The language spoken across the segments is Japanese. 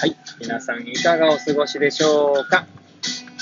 はい。皆さんいかがお過ごしでしょうか？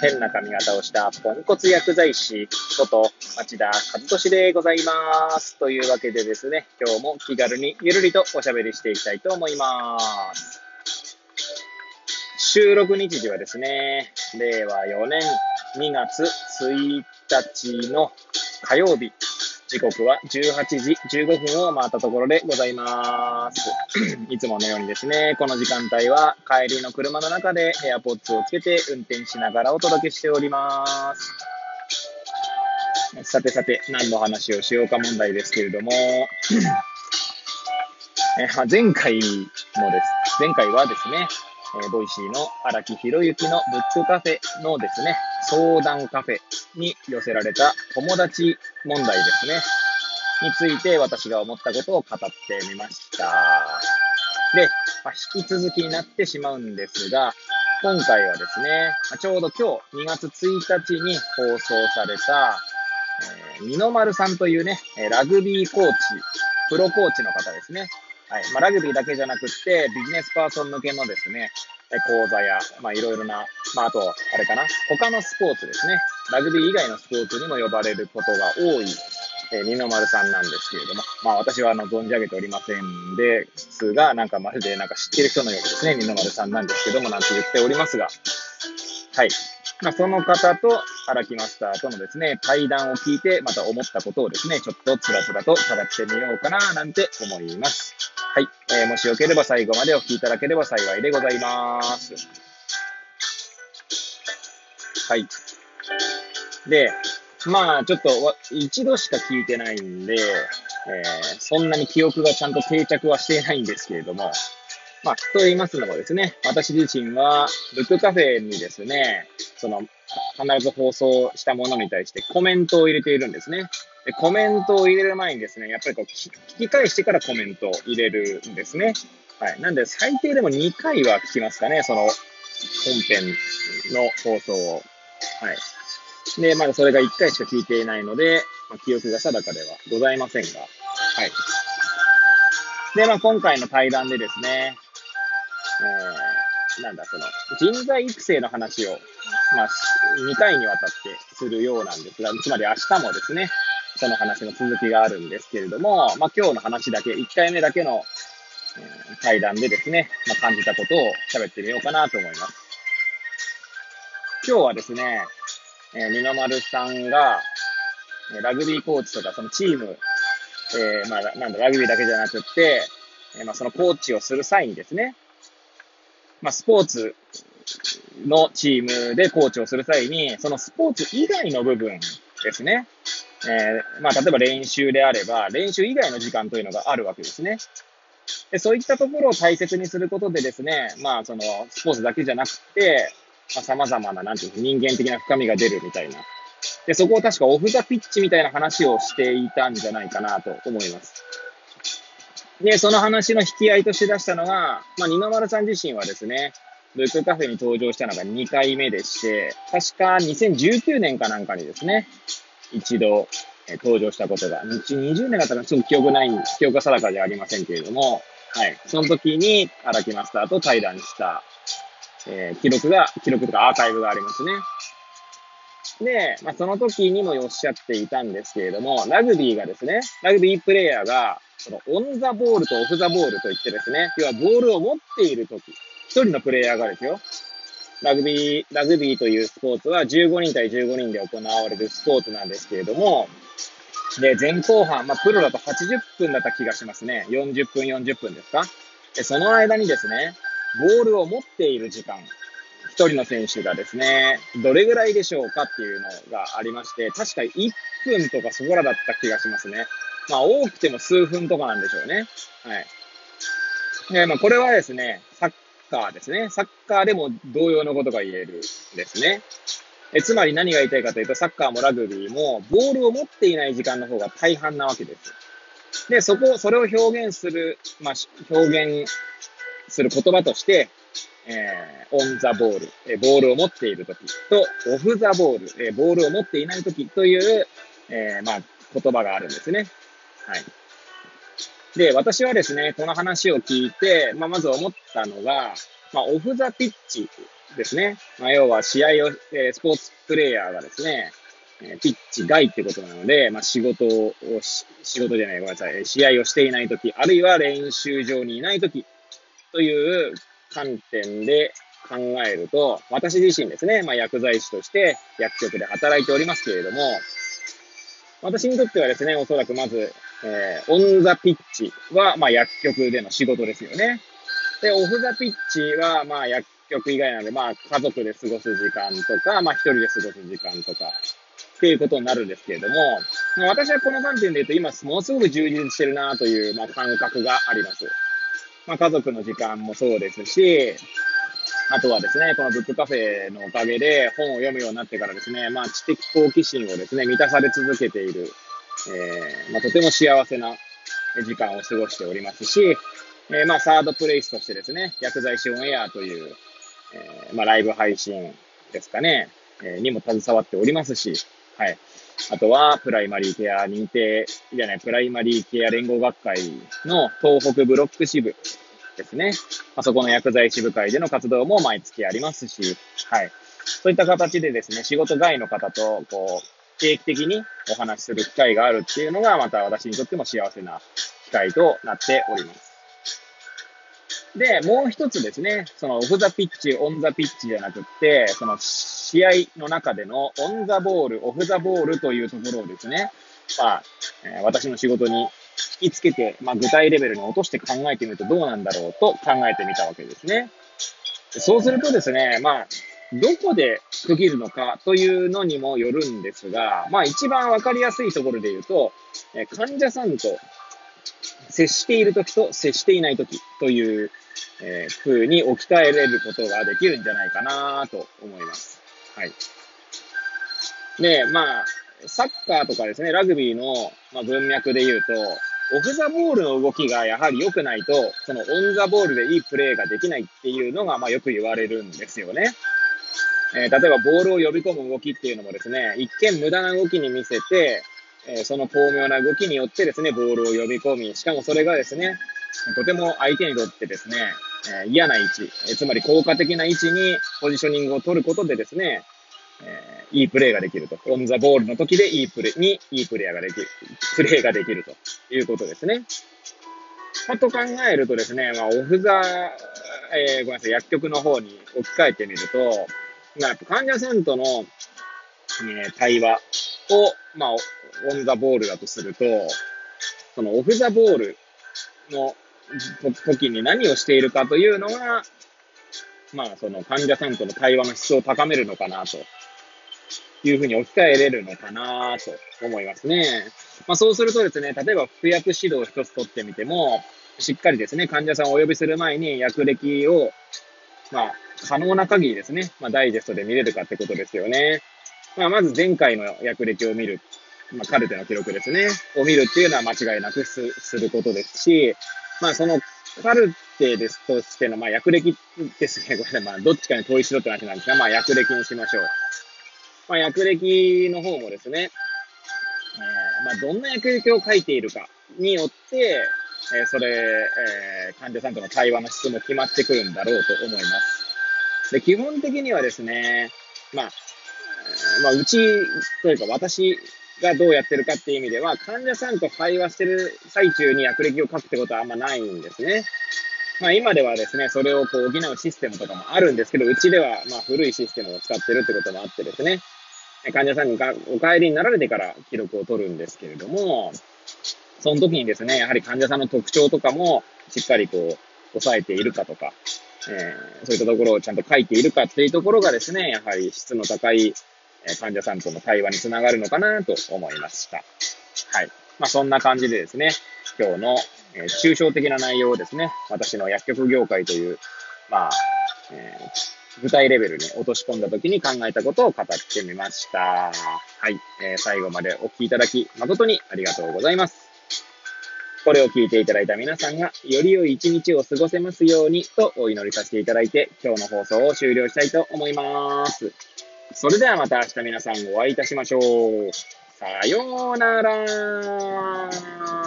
変な髪型をしたポンコツ薬剤師こと町田和俊でございます。というわけでですね、今日も気軽にゆるりとおしゃべりしていきたいと思います。収録日時はですね、令和4年2月1日の火曜日時刻は18時15分を回ったところでございます。いつものようにですね、この時間帯は帰りの車の中で AirPods をつけて運転しながらお届けしております。さてさて、何の話をしようか問題ですけれども、前回もです。前回はですね、え Voicy の荒木博之のブックカフェのですね、相談カフェに寄せられた友達問題ですね、について私が思ったことを語ってみました。で、まあ、引き続きになってしまうんですが、今回はですね、ちょうど今日2月1日に放送された、えー、二の丸さんというね、ラグビーコーチ、プロコーチの方ですね。はい。まあ、ラグビーだけじゃなくって、ビジネスパーソン向けのですね、講座や、まあ、いろいろな、まあ、あと、あれかな、他のスポーツですね。ラグビー以外のスポーツにも呼ばれることが多い、えー、二の丸さんなんですけれども、まあ、私はあの、存じ上げておりませんですが、なんかまるでなんか知ってる人のようにですね、二の丸さんなんですけども、なんて言っておりますが、はい。まあ、その方と荒木マスターとのですね、対談を聞いて、また思ったことをですね、ちょっとつらつらと語ってみようかな、なんて思います。はい。えー、もしよければ最後までお聞きいただければ幸いでございます。はい。で、まあ、ちょっと、一度しか聞いてないんで、えー、そんなに記憶がちゃんと定着はしていないんですけれども、まあ、と言いますのもですね、私自身は、ブックカフェにですね、その、必ず放送したものに対してコメントを入れているんですね。で、コメントを入れる前にですね、やっぱりこう聞き返してからコメントを入れるんですね。はい。なんで、最低でも2回は聞きますかね、その、本編の放送を。はい。で、まだそれが1回しか聞いていないので、まあ、記憶が定かではございませんが、はい。で、まあ、今回の対談でですね、えー、なんだ、その、人材育成の話を、まあ、2回にわたってするようなんですが、つまり明日もですね、その話の続きがあるんですけれども、まあ、今日の話だけ、1回目だけの、えー、対談でですね、まあ、感じたことを喋ってみようかなと思います。今日はですね、えー、二の丸さんが、ラグビーコーチとかそのチーム、えー、まあ、なんだ、ラグビーだけじゃなくって、えー、まあ、そのコーチをする際にですね、まあ、スポーツのチームでコーチをする際に、そのスポーツ以外の部分ですね。えー、まあ、例えば練習であれば、練習以外の時間というのがあるわけですね。でそういったところを大切にすることでですね、まあ、その、スポーツだけじゃなくて、まあ、様々な、なんていう人間的な深みが出るみたいな。で、そこを確かオフザピッチみたいな話をしていたんじゃないかなと思います。で、その話の引き合いとして出したのが、まあ、二の丸さん自身はですね、ブックカフェに登場したのが2回目でして、確か2019年かなんかにですね、一度、え登場したことが、20年だったかちょっと記憶ない、記憶が定かではありませんけれども、はい。その時に荒木マスターと対談した、えー、記録が、記録とかアーカイブがありますね。で、まあ、その時にもおっしゃっていたんですけれども、ラグビーがですね、ラグビープレイヤーが、そのオンザボールとオフザボールといってですね、要はボールを持っている時、一人のプレイヤーがですよ、ラグビー、ラグビーというスポーツは15人対15人で行われるスポーツなんですけれども、で、前後半、まあ、プロだと80分だった気がしますね。40分、40分ですか？で、その間にですね、ボールを持っている時間、一人の選手がですね、どれぐらいでしょうかっていうのがありまして、確か1分とかそこらだった気がしますね。まあ、多くても数分とかなんでしょうね。はい。で、まあ、これはですね、サッカーですね。サッカーでも同様のことが言えるですね。えつまり何が言いたいかというと、サッカーもラグビーも、ボールを持っていない時間の方が大半なわけです。で、そこ、それを表現する、まあ、表現する言葉として、えー、オンザボール、えー、ボールを持っているときと、オフザボール、えー、ボールを持っていないときという、えー、まあ、言葉があるんですね。はい。で、私はですね、この話を聞いて、まあ、まず思ったのが、まあ、オフザピッチですね。まあ、要は試合を、えー、スポーツプレイヤーがですね、えピッチ外ってことなので、まあ、仕事を仕事じゃない、ごめんなさい、試合をしていないとき、あるいは練習場にいないとき、という観点で考えると、私自身ですね、まあ、薬剤師として薬局で働いておりますけれども、私にとってはですね、おそらくまず、えー、オンザピッチは、まあ、薬局での仕事ですよね。で、オフザピッチは、まあ、薬局以外なので、まあ、家族で過ごす時間とか、まあ、一人で過ごす時間とか、っていうことになるんですけれども、私はこの観点で言うと、今、ものすごく充実してるなという、まあ、感覚があります。まあ、家族の時間もそうですし、あとはですね、このブックカフェのおかげで本を読むようになってからですね、まあ、知的好奇心をですね、満たされ続けている、えー、まあ、とても幸せな時間を過ごしておりますし、えー、まあ、サードプレイスとしてですね、薬剤師オンエアという、えー、まあ、ライブ配信ですかね、えー、にも携わっておりますし、はい。あとは、プライマリーケア認定、じゃない、プライマリーケア連合学会の東北ブロック支部ですね。まあ、そこの薬剤支部会での活動も毎月ありますし、はい。そういった形でですね、仕事外の方と、こう、定期的にお話しする機会があるっていうのが、また私にとっても幸せな機会となっております。で、もう一つですね、そのオフザピッチ、オンザピッチじゃなくって、その試合の中でのオンザボール、オフザボールというところをですね、まあ、えー、私の仕事に引きつけて、まあ、具体レベルに落として考えてみるとどうなんだろうと考えてみたわけですね。そうするとですね、まあ、どこで区切るのかというのにもよるんですが、まあ一番わかりやすいところで言うと、患者さんと接しているときと接していないときという、えー、風に置き換えれることができるんじゃないかなと思います。はい。で、まあ、サッカーとかですね、ラグビーの、まあ、文脈で言うと、オフザボールの動きがやはり良くないと、そのオンザボールでいいプレーができないっていうのが、まあよく言われるんですよね。えー、例えばボールを呼び込む動きっていうのもですね、一見無駄な動きに見せて、えその巧妙な動きによってですね、ボールを呼び込み、しかもそれがですね、とても相手にとってですね、え嫌な位置、えつまり効果的な位置にポジショニングを取ることでですね、えいいプレーができると。オンザボールの時でいいプレーに、いいプレーができる、プレーができるということですね。まあ、と考えるとですね、まあ、オフザ、えー、ごめんなさい、薬局の方に置き換えてみると、まあ、やっぱ患者さんとの、え、対話を、まあ、オンザボールだとすると、そのオフザボールの時に何をしているかというのが、まあ、その患者さんとの対話の質を高めるのかなというふうに置き換えれるのかなと思いますね。まあ、そうするとですね、例えば服薬指導を一つ取ってみても、しっかりですね、患者さんをお呼びする前に薬歴を、まあ、可能な限りですね、まあ、ダイジェストで見れるかってことですよね。まあ、まず前回の薬歴を見る。まあ、カルテの記録ですね。を見るっていうのは間違いなくすすることですし、まあ、そのカルテですとしての、まあ、薬歴ですね。これ、まあ、どっちかに統一しろって話なんですが、まあ、薬歴にしましょう。まあ、薬歴の方もですね、えー、まあ、どんな薬歴を書いているかによって、えー、それ、えー、患者さんとの対話の質も決まってくるんだろうと思います。で、基本的にはですね、まあ、まあ、うちというか私がどうやってるかっていう意味では、患者さんと会話してる最中に薬歴を書くってことはあんまないんですね。まあ今ではですね、それをこう補うシステムとかもあるんですけど、うちではま古いシステムを使ってるってこともあってですね、患者さんにお帰りになられてから記録を取るんですけれども、その時にですね、やはり患者さんの特徴とかもしっかりこう、抑えているかとか、えー、そういったところをちゃんと書いているかっていうところがですね、やはり質の高い患者さんとの対話につながるのかなと思いました。はい。まあ、そんな感じでですね、今日の、えー、抽象的な内容をですね、私の薬局業界という、まあ、えー、具体レベルに落とし込んだ時に考えたことを語ってみました。はい。えー、最後までお聞きいただき誠にありがとうございます。これを聞いていただいた皆さんが、より良い一日を過ごせますようにとお祈りさせていただいて、今日の放送を終了したいと思います。それではまた明日皆さんお会いいたしましょう。さようなら。